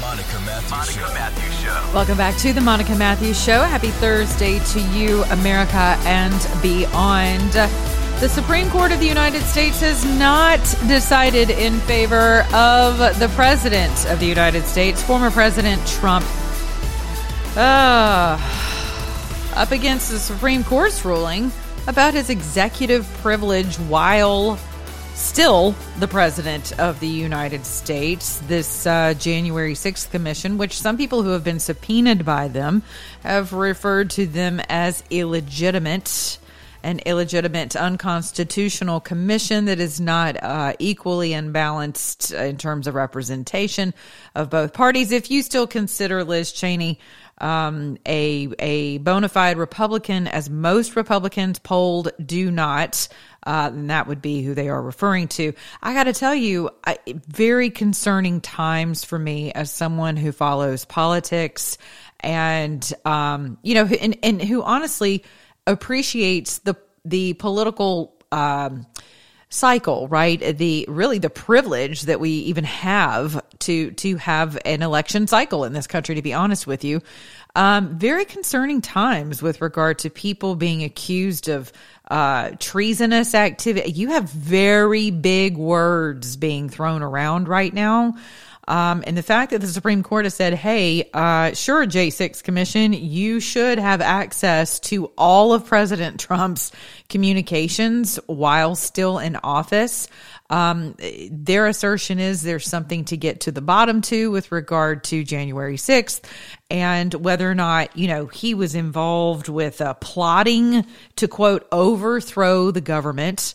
The Monica Matthews Show. Welcome back to the Monica Matthews Show. Happy Thursday to you, America and beyond. The Supreme Court of the United States has not decided in favor of the President of the United States, former President Trump. Uh, up against the Supreme Court's ruling about his executive privilege while still the president of the United States. This uh, January 6th commission, which some people who have been subpoenaed by them have referred to them as illegitimate. An illegitimate, unconstitutional commission that is not uh, equally unbalanced in terms of representation of both parties. If you still consider Liz Cheney um, a a bona fide Republican, as most Republicans polled do not. Uh, and that would be who they are referring to. I got to tell you, I, very concerning times for me as someone who follows politics and, um, you know, and, and who honestly appreciates the the political um, cycle, right? The really the privilege that we even have to to have an election cycle in this country. To be honest with you, um, very concerning times with regard to people being accused of uh, treasonous activity. You have very big words being thrown around right now. Um, and the fact that the Supreme Court has said, hey, uh, sure, J6 Commission, you should have access to all of President Trump's communications while still in office. Um, their assertion is there's something to get to the bottom to with regard to January 6th and whether or not, you know, he was involved with uh, plotting to quote, overthrow the government.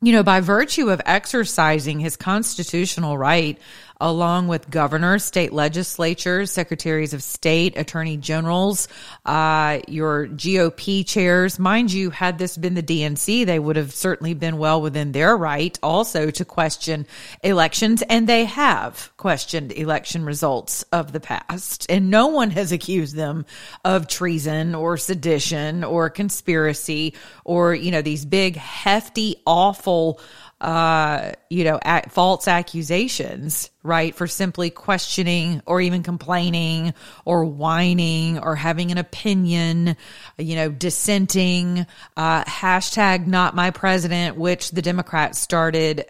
You know, by virtue of exercising his constitutional right along with governors, state legislatures, secretaries of state, attorney generals, uh, your GOP chairs. Mind you, had this been the DNC, they would have certainly been well within their right also to question elections, and they have questioned election results of the past. And no one has accused them of treason or sedition or conspiracy or, you know, these big, hefty, awful uh, you know, at false accusations, right? For simply questioning or even complaining or whining or having an opinion, you know, dissenting, uh, hashtag not my president, which the Democrats started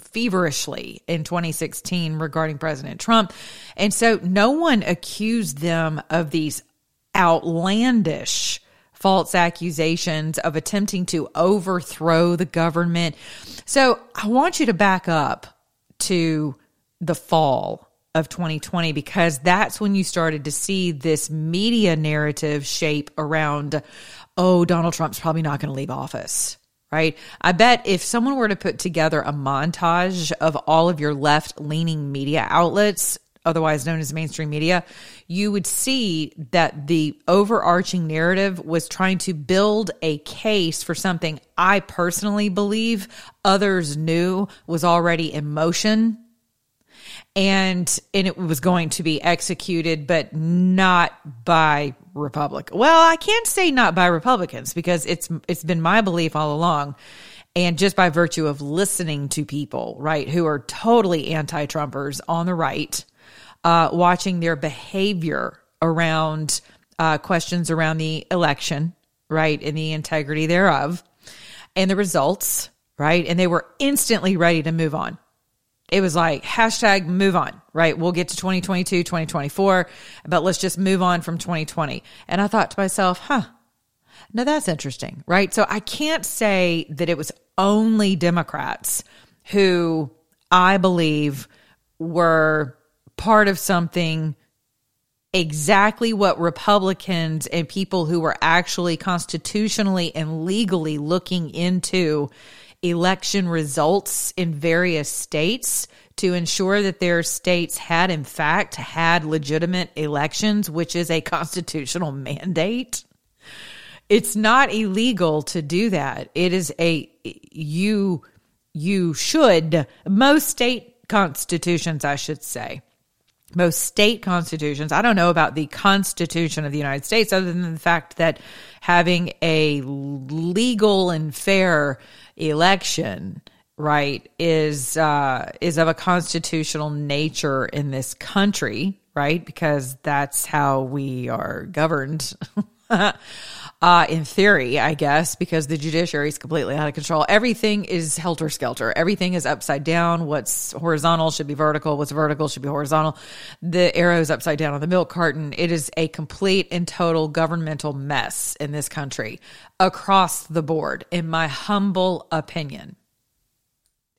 feverishly in 2016 regarding President Trump. And so no one accused them of these outlandish false accusations of attempting to overthrow the government. So I want you to back up to the fall of 2020 because that's when you started to see this media narrative shape around, oh, Donald Trump's probably not going to leave office. Right. I bet if someone were to put together a montage of all of your left leaning media outlets otherwise known as mainstream media, you would see that the overarching narrative was trying to build a case for something I personally believe others knew was already in motion. And and it was going to be executed but not by republic. Well i can't say not by republicans because it's it's been my belief all along. And just by virtue of listening to people right who are totally anti-trumpers on the right uh, watching their behavior around uh, questions around the election, right, and the integrity thereof, and the results, right, and they were instantly ready to move on. It was like hashtag move on, right? We'll get to 2022, 2024, but let's just move on from 2020. And I thought to myself, huh, now that's interesting, right? So I can't say that it was only Democrats who I believe were part of something exactly what Republicans and people who were actually constitutionally and legally looking into election results in various states to ensure that their states had, in fact, had legitimate elections, which is a constitutional mandate. It's not illegal to do that. It is a, you, you should, most state constitutions, I should say, most state constitutions. I don't know about the Constitution of the United States, other than the fact that having a legal and fair election, right, is uh, is of a constitutional nature in this country, right? Because that's how we are governed. uh, in theory, I guess, because the judiciary is completely out of control. Everything is helter skelter. Everything is upside down. What's horizontal should be vertical. What's vertical should be horizontal. The arrow is upside down on the milk carton. It is a complete and total governmental mess in this country across the board, in my humble opinion.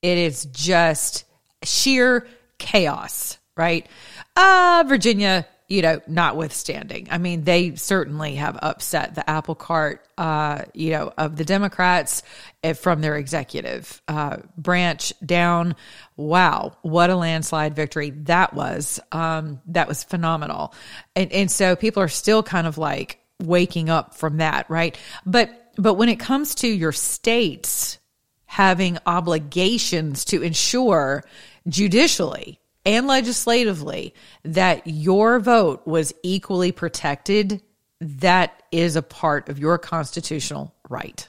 It is just sheer chaos, right? Uh, Virginia you know, notwithstanding. I mean, they certainly have upset the apple cart, uh, you know, of the Democrats eh, from their executive uh, branch down. Wow, what a landslide victory that was! Um, that was phenomenal, and and so people are still kind of like waking up from that, right? But but when it comes to your states having obligations to ensure judicially and legislatively that your vote was equally protected, that is a part of your constitutional right.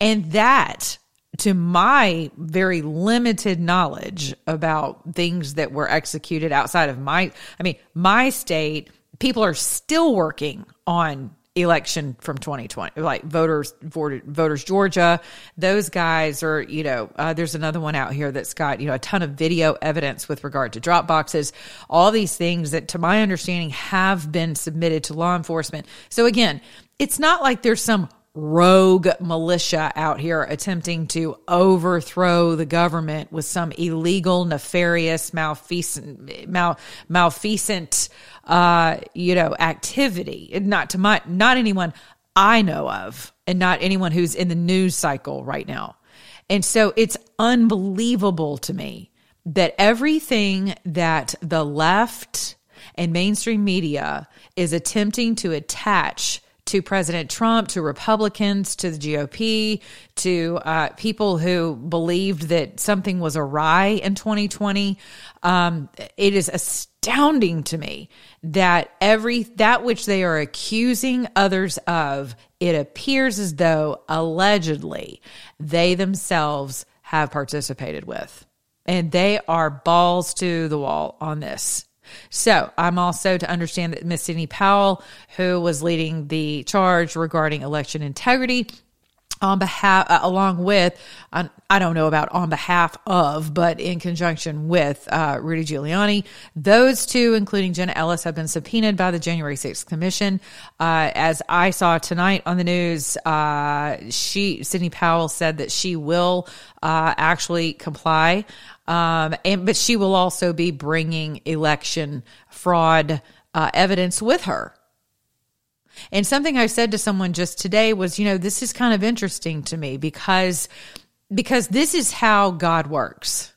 And that, to my very limited knowledge about things that were executed outside of my, I mean, my state, people are still working on election from 2020 like voters voted, voters georgia those guys are you know uh, there's another one out here that's got you know a ton of video evidence with regard to drop boxes. All these things that to my understanding have been submitted to law enforcement. So again it's not like there's some rogue militia out here attempting to overthrow the government with some illegal, nefarious, malfeasant, mal, malfeasant, uh, you know, activity. Not to my, not anyone I know of, and not anyone who's in the news cycle right now. And so it's unbelievable to me that everything that the left and mainstream media is attempting to attach to President Trump, to Republicans, to the GOP, to uh, people who believed that something was awry in 2020. Um, it is astounding to me that every that which they are accusing others of, it appears as though allegedly they themselves have participated with. And they are balls to the wall on this. So I'm also to understand that Miss Sidney Powell, who was leading the charge regarding election integrity, on behalf, uh, along with, uh, I don't know about on behalf of, but in conjunction with uh, Rudy Giuliani, those two, including Jenna Ellis, have been subpoenaed by the January 6th Commission. Uh, as I saw tonight on the news, uh, she, Sidney Powell, said that she will uh, actually comply. Um, and but she will also be bringing election fraud uh, evidence with her. And something I said to someone just today was, you know, this is kind of interesting to me because because this is how God works.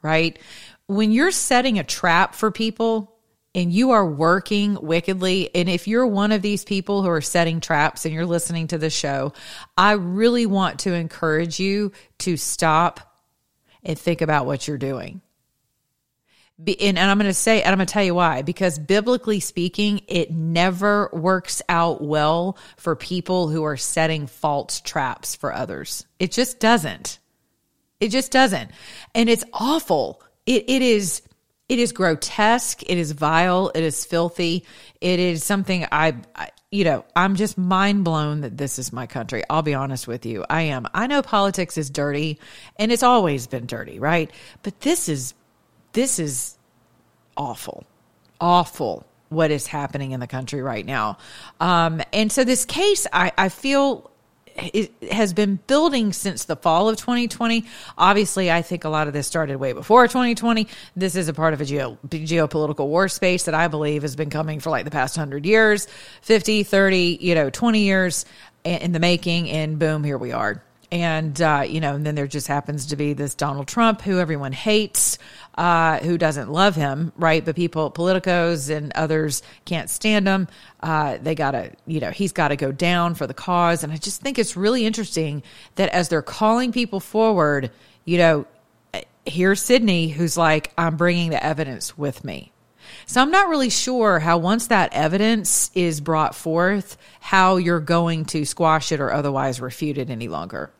Right? When you're setting a trap for people and you are working wickedly and if you're one of these people who are setting traps and you're listening to the show, I really want to encourage you to stop and think about what you're doing. And, I'm going to say, and I'm going to tell you why, because biblically speaking, it never works out well for people who are setting false traps for others. It just doesn't. It just doesn't. And it's awful. It, it is, it is grotesque. It is vile. It is filthy. It is something I, I you know, I'm just mind blown that this is my country. I'll be honest with you. I am. I know politics is dirty and it's always been dirty, right? But this is, this is awful, awful what is happening in the country right now. Um, and so this case, I, I feel has been building since the fall of 2020. Obviously, I think a lot of this started way before 2020. This is a part of a geo, geopolitical war space that I believe has been coming for like the past 100 years, 50, 30, you know, 20 years eh, in the making, and boom, here we are. And uh, you know, and then there just happens to be this Donald Trump who everyone hates, uh, who doesn't love him, right? But people, politicos and others can't stand him. Uh, they gotta, you know, he's got to go down for the cause. And I just think it's really interesting that as they're calling people forward, you know, here's Sidney who's like, I'm bringing the evidence with me. So I'm not really sure how once that evidence is brought forth, how you're going to squash it or otherwise refute it any longer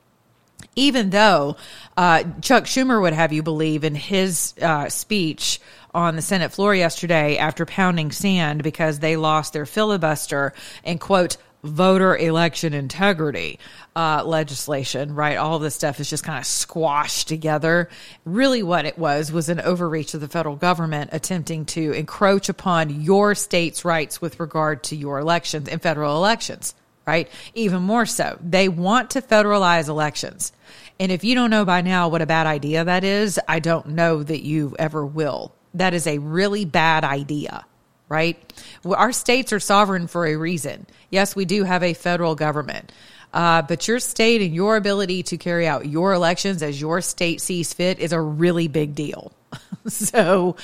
even though uh, Chuck Schumer would have you believe in his uh, speech on the Senate floor yesterday after pounding sand because they lost their filibuster and quote voter election integrity uh, legislation, right? All this stuff is just kind of squashed together. Really, what it was was an overreach of the federal government attempting to encroach upon your state's rights with regard to your elections and federal elections right? Even more so. They want to federalize elections. And if you don't know by now what a bad idea that is, I don't know that you ever will. That is a really bad idea, right? Our states are sovereign for a reason. Yes, we do have a federal government. Uh, but your state and your ability to carry out your elections as your state sees fit is a really big deal. so,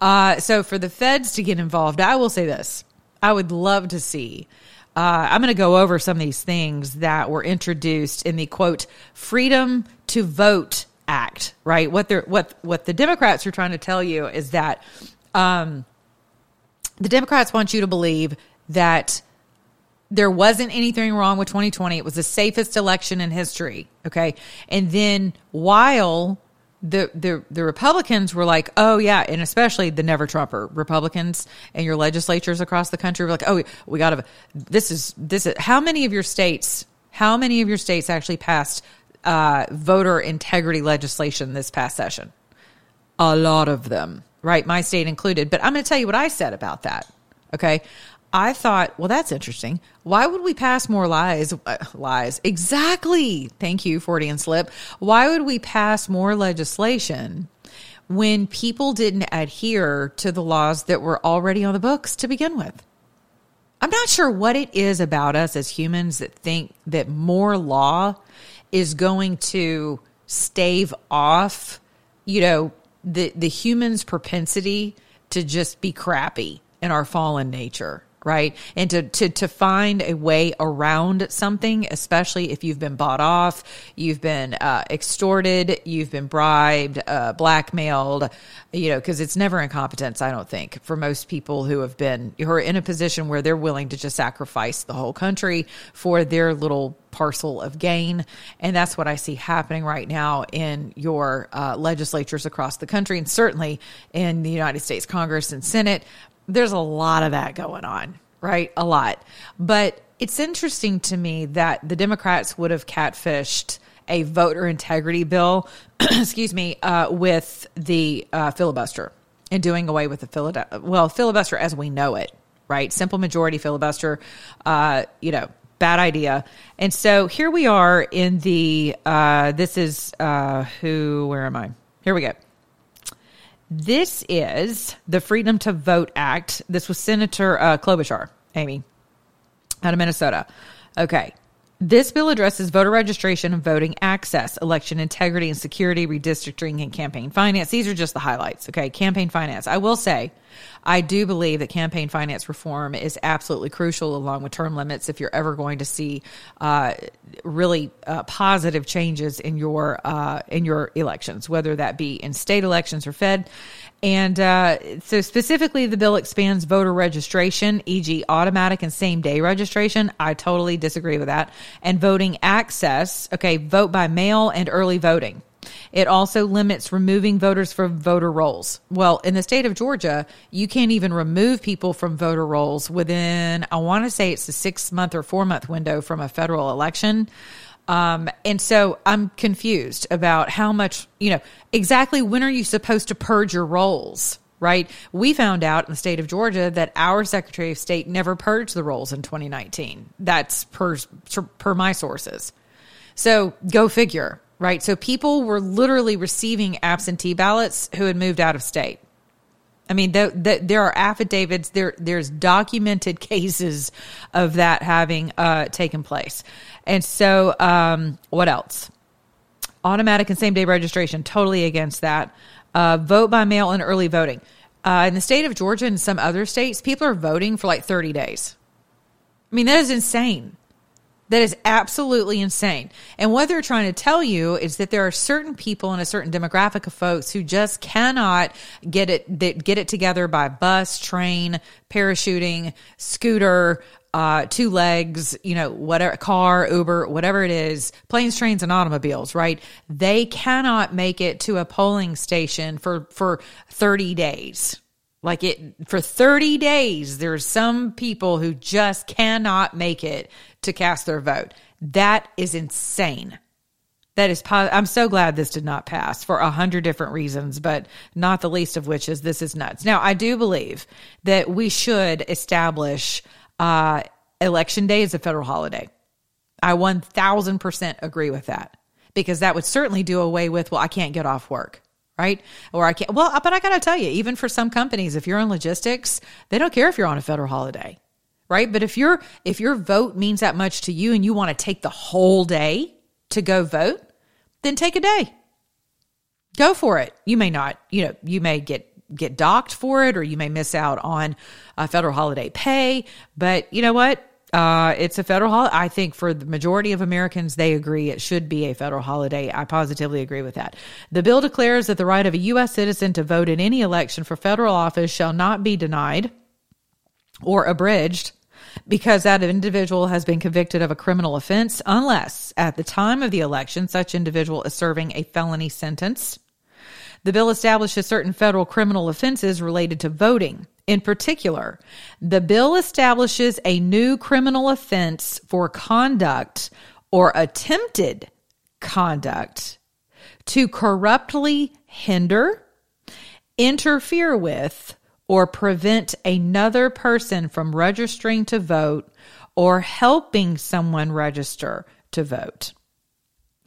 uh, so for the feds to get involved, I will say this: I would love to see uh, I'm going to go over some of these things that were introduced in the quote Freedom to Vote Act. Right? What they're what what the Democrats are trying to tell you is that um, the Democrats want you to believe that there wasn't anything wrong with 2020. It was the safest election in history. Okay, and then while the the the Republicans were like, oh yeah, and especially the never Trumper Republicans and your legislatures across the country were like, oh, we got to. This is this is how many of your states? How many of your states actually passed uh, voter integrity legislation this past session? A lot of them, right? My state included. But I'm going to tell you what I said about that. Okay, I thought, well, that's interesting. Why would we pass more lies? Uh, lies. Exactly. Thank you, Freudian slip. Why would we pass more legislation when people didn't adhere to the laws that were already on the books to begin with? I'm not sure what it is about us as humans that think that more law is going to stave off, you know, the the human's propensity to just be crappy in our fallen nature right? And to, to, to find a way around something, especially if you've been bought off, you've been uh, extorted, you've been bribed, uh, blackmailed, you know, because it's never incompetence, I don't think, for most people who have been, who are in a position where they're willing to just sacrifice the whole country for their little parcel of gain. And that's what I see happening right now in your uh, legislatures across the country and certainly in the United States Congress and Senate there's a lot of that going on, right? A lot. But it's interesting to me that the Democrats would have catfished a voter integrity bill, excuse me, uh, with the uh, filibuster and doing away with the filibuster. Well, filibuster as we know it, right? Simple majority filibuster, uh, you know, bad idea. And so here we are in the, uh, this is uh, who, where am I? Here we go. This is the Freedom to Vote Act. This was Senator uh, Klobuchar, Amy, out of Minnesota. Okay. This bill addresses voter registration and voting access, election integrity and security, redistricting, and campaign finance. These are just the highlights. Okay. Campaign finance. I will say, I do believe that campaign finance reform is absolutely crucial, along with term limits, if you're ever going to see uh, really uh, positive changes in your uh, in your elections, whether that be in state elections or Fed. And uh, so, specifically, the bill expands voter registration, e.g., automatic and same day registration. I totally disagree with that. And voting access, okay, vote by mail and early voting. It also limits removing voters from voter rolls. Well, in the state of Georgia, you can't even remove people from voter rolls within, I want to say it's a six month or four month window from a federal election. Um, and so I'm confused about how much, you know, exactly when are you supposed to purge your rolls? Right. We found out in the state of Georgia that our Secretary of State never purged the rolls in 2019. That's per, per my sources. So go figure right? So people were literally receiving absentee ballots who had moved out of state. I mean, the, the, there are affidavits. There, there's documented cases of that having uh, taken place. And so, um, what else? automatic and same day registration, totally against that. Uh, vote by mail and early voting. Uh, in the state of Georgia and some other states, people are voting for like 30 days. I mean, that is insane. That is absolutely insane. And what they're trying to tell you is that there are certain people in a certain demographic of folks who just cannot get it get it together by bus, train, parachuting, scooter, uh, two legs, you know, whatever, car, Uber, whatever it is, planes, trains, and automobiles, right? They cannot make it to a polling station for, for 30 days. Like it, for 30 days, there's some people who just cannot make it to cast their vote. That is insane. That is, I'm so glad this did not pass for a hundred different reasons, but not the least of which is this is nuts. Now, I do believe that we should establish uh, election day is a federal holiday. I 1000% agree with that because that would certainly do away with, well, I can't get off work right? Or I can't. Well, but I got to tell you, even for some companies, if you're in logistics, they don't care if you're on a federal holiday right? But if your if your vote means that much to you and you want to take the whole day to go vote, then take a day. Go for it. You may not, you know, you may get get docked for it or you may miss out on a federal holiday pay, but you know what? Uh, it's a federal holiday. I think for the majority of Americans, they agree it should be a federal holiday. I positively agree with that. The bill declares that the right of a U.S. citizen to vote in any election for federal office shall not be denied or abridged because that individual has been convicted of a criminal offense unless at the time of the election such individual is serving a felony sentence. The bill establishes certain federal criminal offenses related to voting. In particular, the bill establishes a new criminal offense for conduct or attempted conduct to corruptly hinder, interfere with, or prevent another person from registering to vote or helping someone register to vote.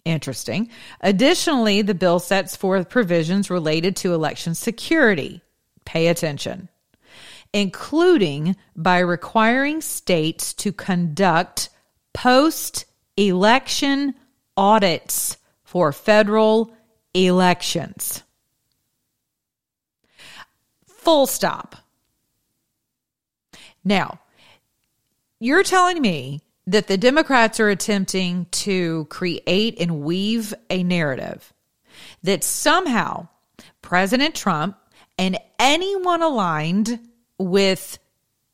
Interesting. Additionally, the bill sets forth provisions related to election security. Pay attention. Including by requiring states to conduct post election audits for federal elections. Full stop. Now, you're telling me that the Democrats are attempting to create and weave a narrative that somehow President Trump and anyone aligned with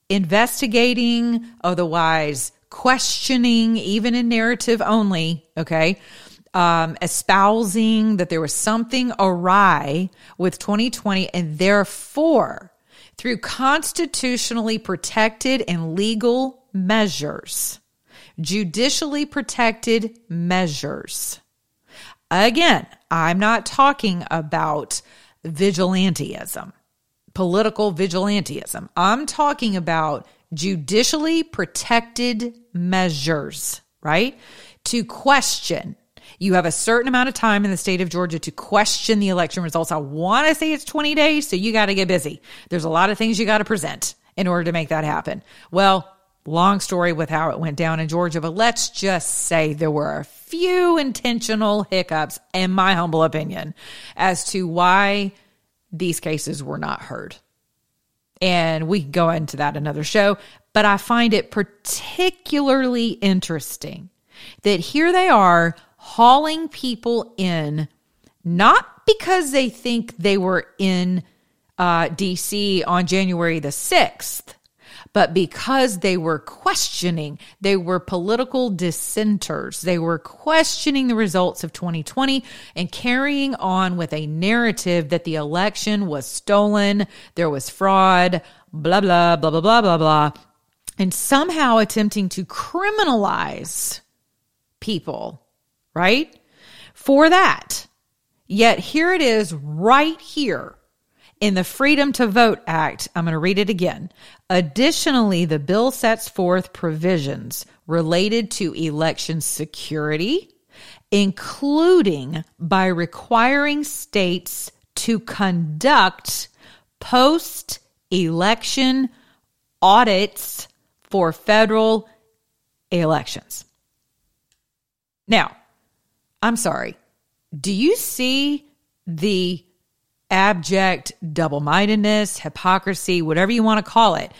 investigating, otherwise questioning, even in narrative only, okay, um, espousing that there was something awry with 2020, and therefore, through constitutionally protected and legal measures, judicially protected measures. Again, I'm not talking about vigilantism, political vigilantism. I'm talking about judicially protected measures, right? To question you have a certain amount of time in the state of Georgia to question the election results. I want to say it's 20 days, so you got to get busy. There's a lot of things you got to present in order to make that happen. Well, long story with how it went down in Georgia, but let's just say there were a few intentional hiccups, in my humble opinion, as to why these cases were not heard. And we can go into that another show, but I find it particularly interesting that here they are hauling people in, not because they think they were in uh, DC on January the 6th, but because they were questioning, they were political dissenters. They were questioning the results of 2020 and carrying on with a narrative that the election was stolen, there was fraud, blah, blah, blah, blah, blah, blah, blah, and somehow attempting to criminalize people right? For that. Yet here it is right here in the Freedom to Vote Act. I'm going to read it again. Additionally, the bill sets forth provisions related to election security, including by requiring states to conduct post election audits for federal elections. Now, I'm sorry. Do you see the abject double mindedness, hypocrisy, whatever you want to call it?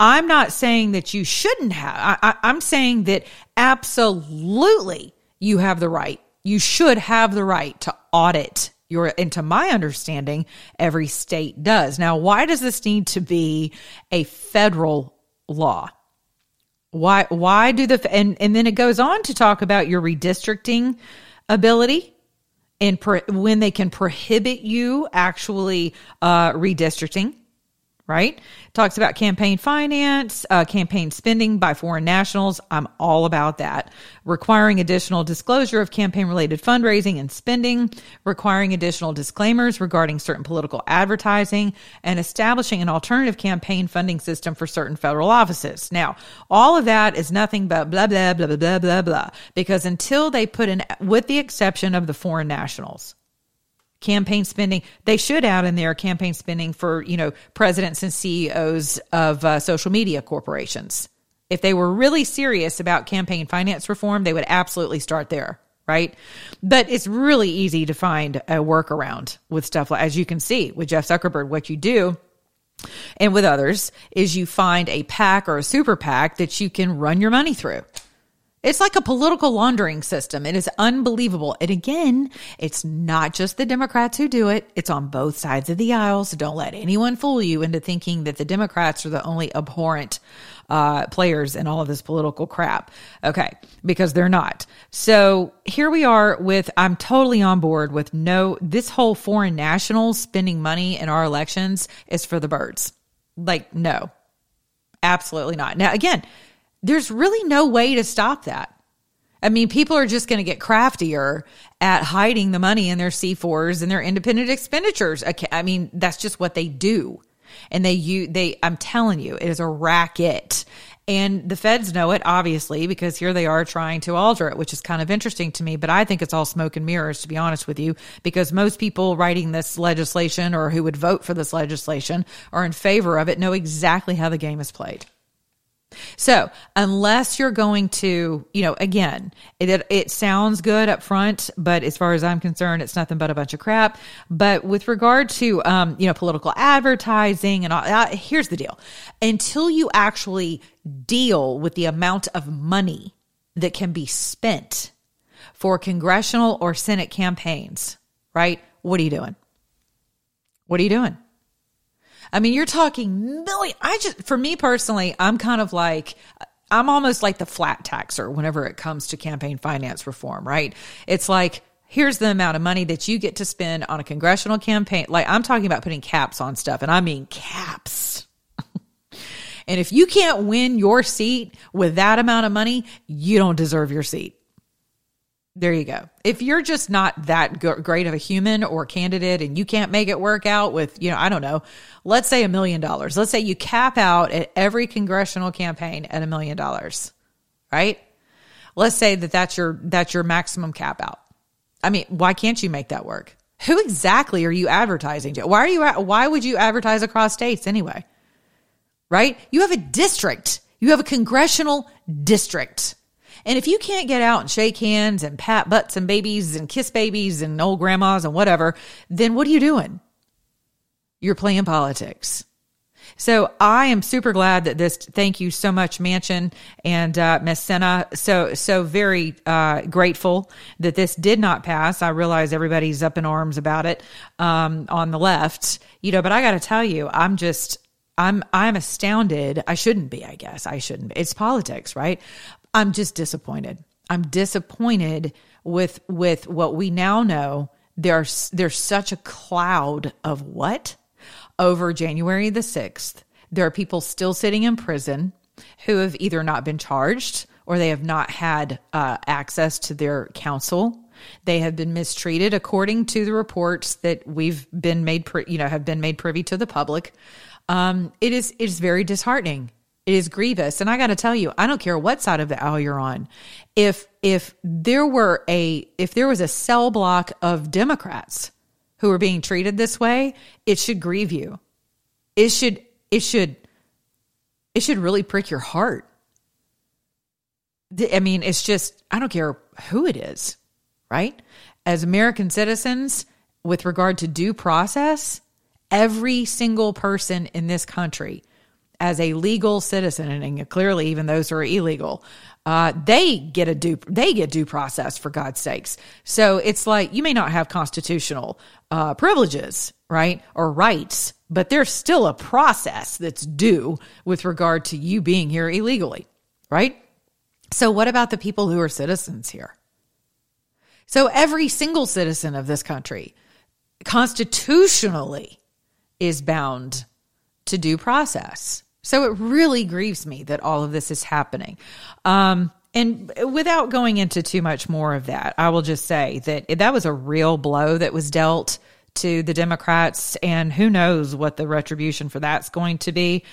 I'm not saying that you shouldn't have. I, I'm saying that absolutely you have the right. You should have the right to audit your, and to my understanding, every state does. Now, why does this need to be a federal law? Why, why do the, and, and then it goes on to talk about your redistricting ability and pro, when they can prohibit you actually uh, redistricting right? Talks about campaign finance, uh, campaign spending by foreign nationals. I'm all about that. Requiring additional disclosure of campaign related fundraising and spending, requiring additional disclaimers regarding certain political advertising, and establishing an alternative campaign funding system for certain federal offices. Now, all of that is nothing but blah, blah, blah, blah, blah, blah, blah, because until they put in, with the exception of the foreign nationals, campaign spending. They should add in there campaign spending for, you know, presidents and CEOs of uh, social media corporations. If they were really serious about campaign finance reform, they would absolutely start there, right? But it's really easy to find a workaround with stuff like, as you can see with Jeff Zuckerberg, what you do and with others is you find a PAC or a super PAC that you can run your money through. It's like a political laundering system. It is unbelievable. And again, it's not just the Democrats who do it. It's on both sides of the aisle. So don't let anyone fool you into thinking that the Democrats are the only abhorrent uh, players in all of this political crap. Okay, because they're not. So here we are with, I'm totally on board with no, this whole foreign nationals spending money in our elections is for the birds. Like, no, absolutely not. Now, again, there's really no way to stop that. I mean, people are just going to get craftier at hiding the money in their C4s and their independent expenditures. I mean, that's just what they do. And they, you, they, I'm telling you, it is a racket. And the feds know it, obviously, because here they are trying to alter it, which is kind of interesting to me. But I think it's all smoke and mirrors, to be honest with you, because most people writing this legislation or who would vote for this legislation are in favor of it know exactly how the game is played. So, unless you're going to, you know, again, it, it sounds good up front, but as far as I'm concerned, it's nothing but a bunch of crap. But with regard to, um, you know, political advertising and all, uh, here's the deal: until you actually deal with the amount of money that can be spent for congressional or Senate campaigns, right? What are you doing? What are you doing? I mean, you're talking million. I just, for me personally, I'm kind of like, I'm almost like the flat taxer whenever it comes to campaign finance reform, right? It's like, here's the amount of money that you get to spend on a congressional campaign. Like I'm talking about putting caps on stuff and I mean caps. and if you can't win your seat with that amount of money, you don't deserve your seat. There you go. If you're just not that great of a human or candidate and you can't make it work out with, you know, I don't know, let's say a million dollars. Let's say you cap out at every congressional campaign at a million dollars, right? Let's say that that's your that's your maximum cap out. I mean, why can't you make that work? Who exactly are you advertising to? Why are you why would you advertise across states anyway? Right? You have a district. You have a congressional district and if you can't get out and shake hands and pat butts and babies and kiss babies and old grandmas and whatever, then what are you doing? You're playing politics. So I am super glad that this. Thank you so much, Manchin and uh, Miss Senna. So so very uh, grateful that this did not pass. I realize everybody's up in arms about it um, on the left, you know. But I got to tell you, I'm just I'm I'm astounded. I shouldn't be. I guess I shouldn't. Be. It's politics, right? I'm just disappointed. I'm disappointed with with what we now know. There's there's such a cloud of what over January the 6th. There are people still sitting in prison who have either not been charged or they have not had uh, access to their counsel. They have been mistreated according to the reports that we've been made, you know, have been made privy to the public. Um, it is it is very disheartening it is grievous. And I got to tell you, I don't care what side of the aisle you're on. If, if there were a, if there was a cell block of Democrats who are being treated this way, it should grieve you. It should, it should, it should really prick your heart. I mean, it's just, I don't care who it is, right? as American citizens, with regard to due process, every single person in this country, as a legal citizen, and clearly even those who are illegal, uh, they get a due they get due process for God's sakes. So it's like you may not have constitutional uh, privileges, right, or rights, but there's still a process that's due with regard to you being here illegally, right? So what about the people who are citizens here? So every single citizen of this country constitutionally is bound to due process. So it really grieves me that all of this is happening. Um, and without going into too much more of that, I will just say that that was a real blow that was dealt to the Democrats, and who knows what the retribution for that's going to be.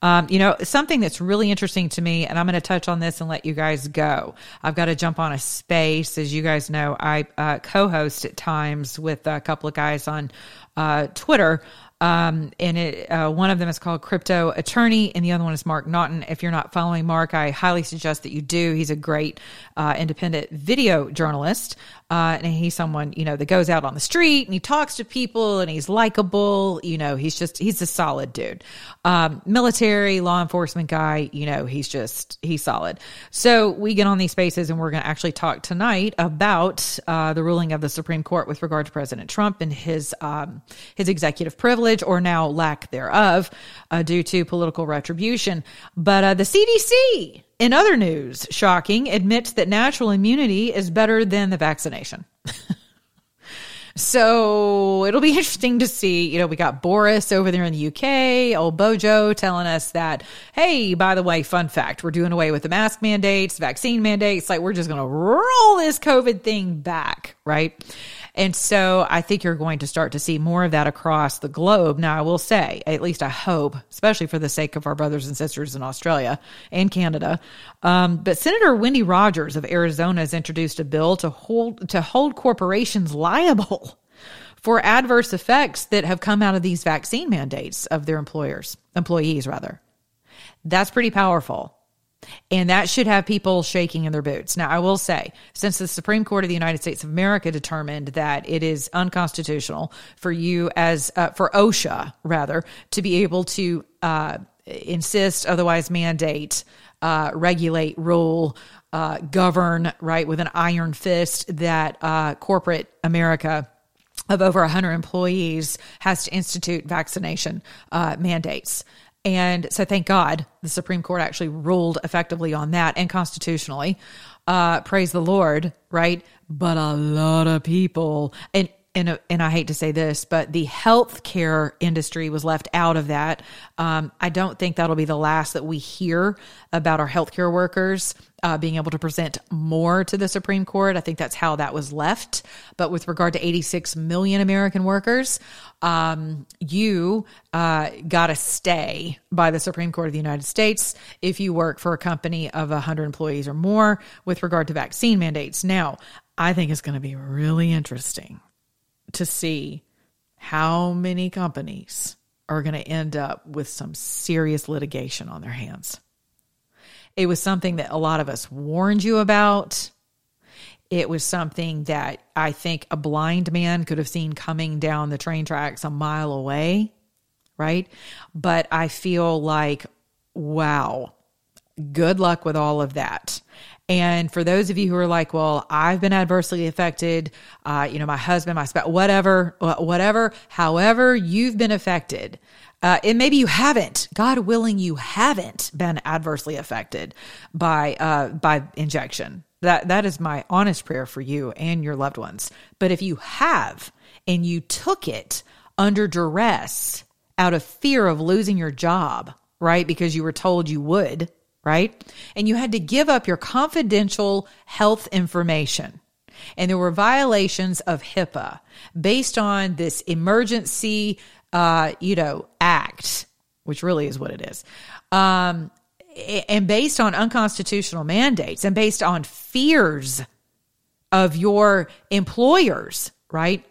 Um, you know, something that's really interesting to me, and I'm going to touch on this and let you guys go. I've got to jump on a space. As you guys know, I uh, co host at times with a couple of guys on uh, Twitter um, and it, uh, one of them is called Crypto Attorney, and the other one is Mark Naughton. If you're not following Mark, I highly suggest that you do. He's a great uh, independent video journalist, uh, and he's someone you know that goes out on the street and he talks to people and he's likable. You know, he's just he's a solid dude. Um, military law enforcement guy. You know, he's just he's solid. So we get on these spaces, and we're going to actually talk tonight about uh, the ruling of the Supreme Court with regard to President Trump and his um, his executive privilege privilege or now lack thereof uh, due to political retribution. But uh, the CDC, in other news, shocking, admits that natural immunity is better than the vaccination. So it'll be interesting to see. You know, we got Boris over there in the UK, old Bojo telling us that, hey, by the way, fun fact, we're doing away with the mask mandates, vaccine mandates. Like, we're just going to roll this COVID thing back, right? And so I think you're going to start to see more of that across the globe. Now, I will say, at least I hope, especially for the sake of our brothers and sisters in Australia and Canada. Um, but Senator Wendy Rogers of Arizona has introduced a bill to hold to hold corporations liable for adverse effects that have come out of these vaccine mandates of their employers, employees rather. That's pretty powerful. And that should have people shaking in their boots. Now, I will say, since the Supreme Court of the United States of America determined that it is unconstitutional for you as, uh, for OSHA rather, to be able to uh, insist, otherwise mandate, uh, regulate, rule, uh, govern, right, with an iron fist that uh, corporate America of over 100 employees has to institute vaccination uh, mandates. And so, thank God, the Supreme Court actually ruled effectively on that and constitutionally. Uh, praise the Lord, right? But a lot of people, and and and I hate to say this, but the healthcare industry was left out of that. Um, I don't think that'll be the last that we hear about our healthcare workers uh, being able to present more to the Supreme Court. I think that's how that was left. But with regard to 86 million American workers, um, you uh, got to stay by the Supreme Court of the United States if you work for a company of 100 employees or more with regard to vaccine mandates. Now, I think it's going to be really interesting to see how many companies are going to end up with some serious litigation on their hands. It was something that a lot of us warned you about. It was something that I think a blind man could have seen coming down the train tracks a mile away, right? But I feel like, wow, good luck with all of that. And for those of you who are like, well, I've been adversely affected, uh, you know, my husband, my spouse, whatever, whatever, however you've been affected, uh, and maybe you haven't, God willing, you haven't been adversely affected by, uh, by injection. That, that is my honest prayer for you and your loved ones. But if you have and you took it under duress out of fear of losing your job, right? Because you were told you would, right? And you had to give up your confidential health information. And there were violations of HIPAA based on this emergency, uh, you know, act, which really is what it is. Um, and based on unconstitutional mandates and based on fears of your employers, right?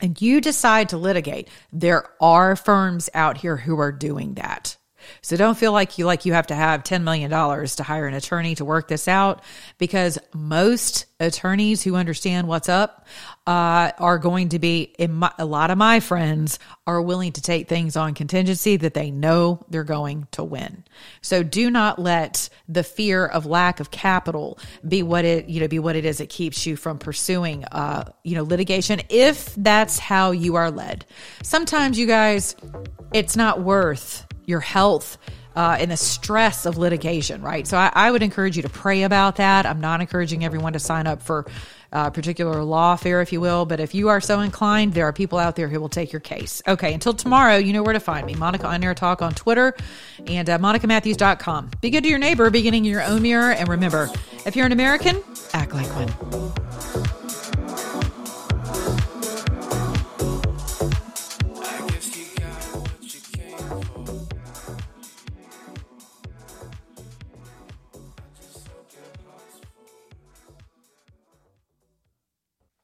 And you decide to litigate. There are firms out here who are doing that. So don't feel like you like you have to have $10 million to hire an attorney to work this out because most attorneys who understand what's up uh, are going to be my, a lot of my friends are willing to take things on contingency that they know they're going to win. So do not let the fear of lack of capital be what it you know be what it is that keeps you from pursuing uh, you know litigation if that's how you are led. Sometimes you guys, it's not worth your health uh, and the stress of litigation, right? So I, I, would encourage you to pray about that. I'm not encouraging everyone to sign up for a uh, particular lawfare, if you will, but if you are so inclined, there are people out there who will take your case. Okay, until tomorrow, you know where to find me. Monica on Air Talk on Twitter and uh, MonicaMatthews.com. Be good to your neighbor, beginning your own mirror, and remember, if you're an American, act like one.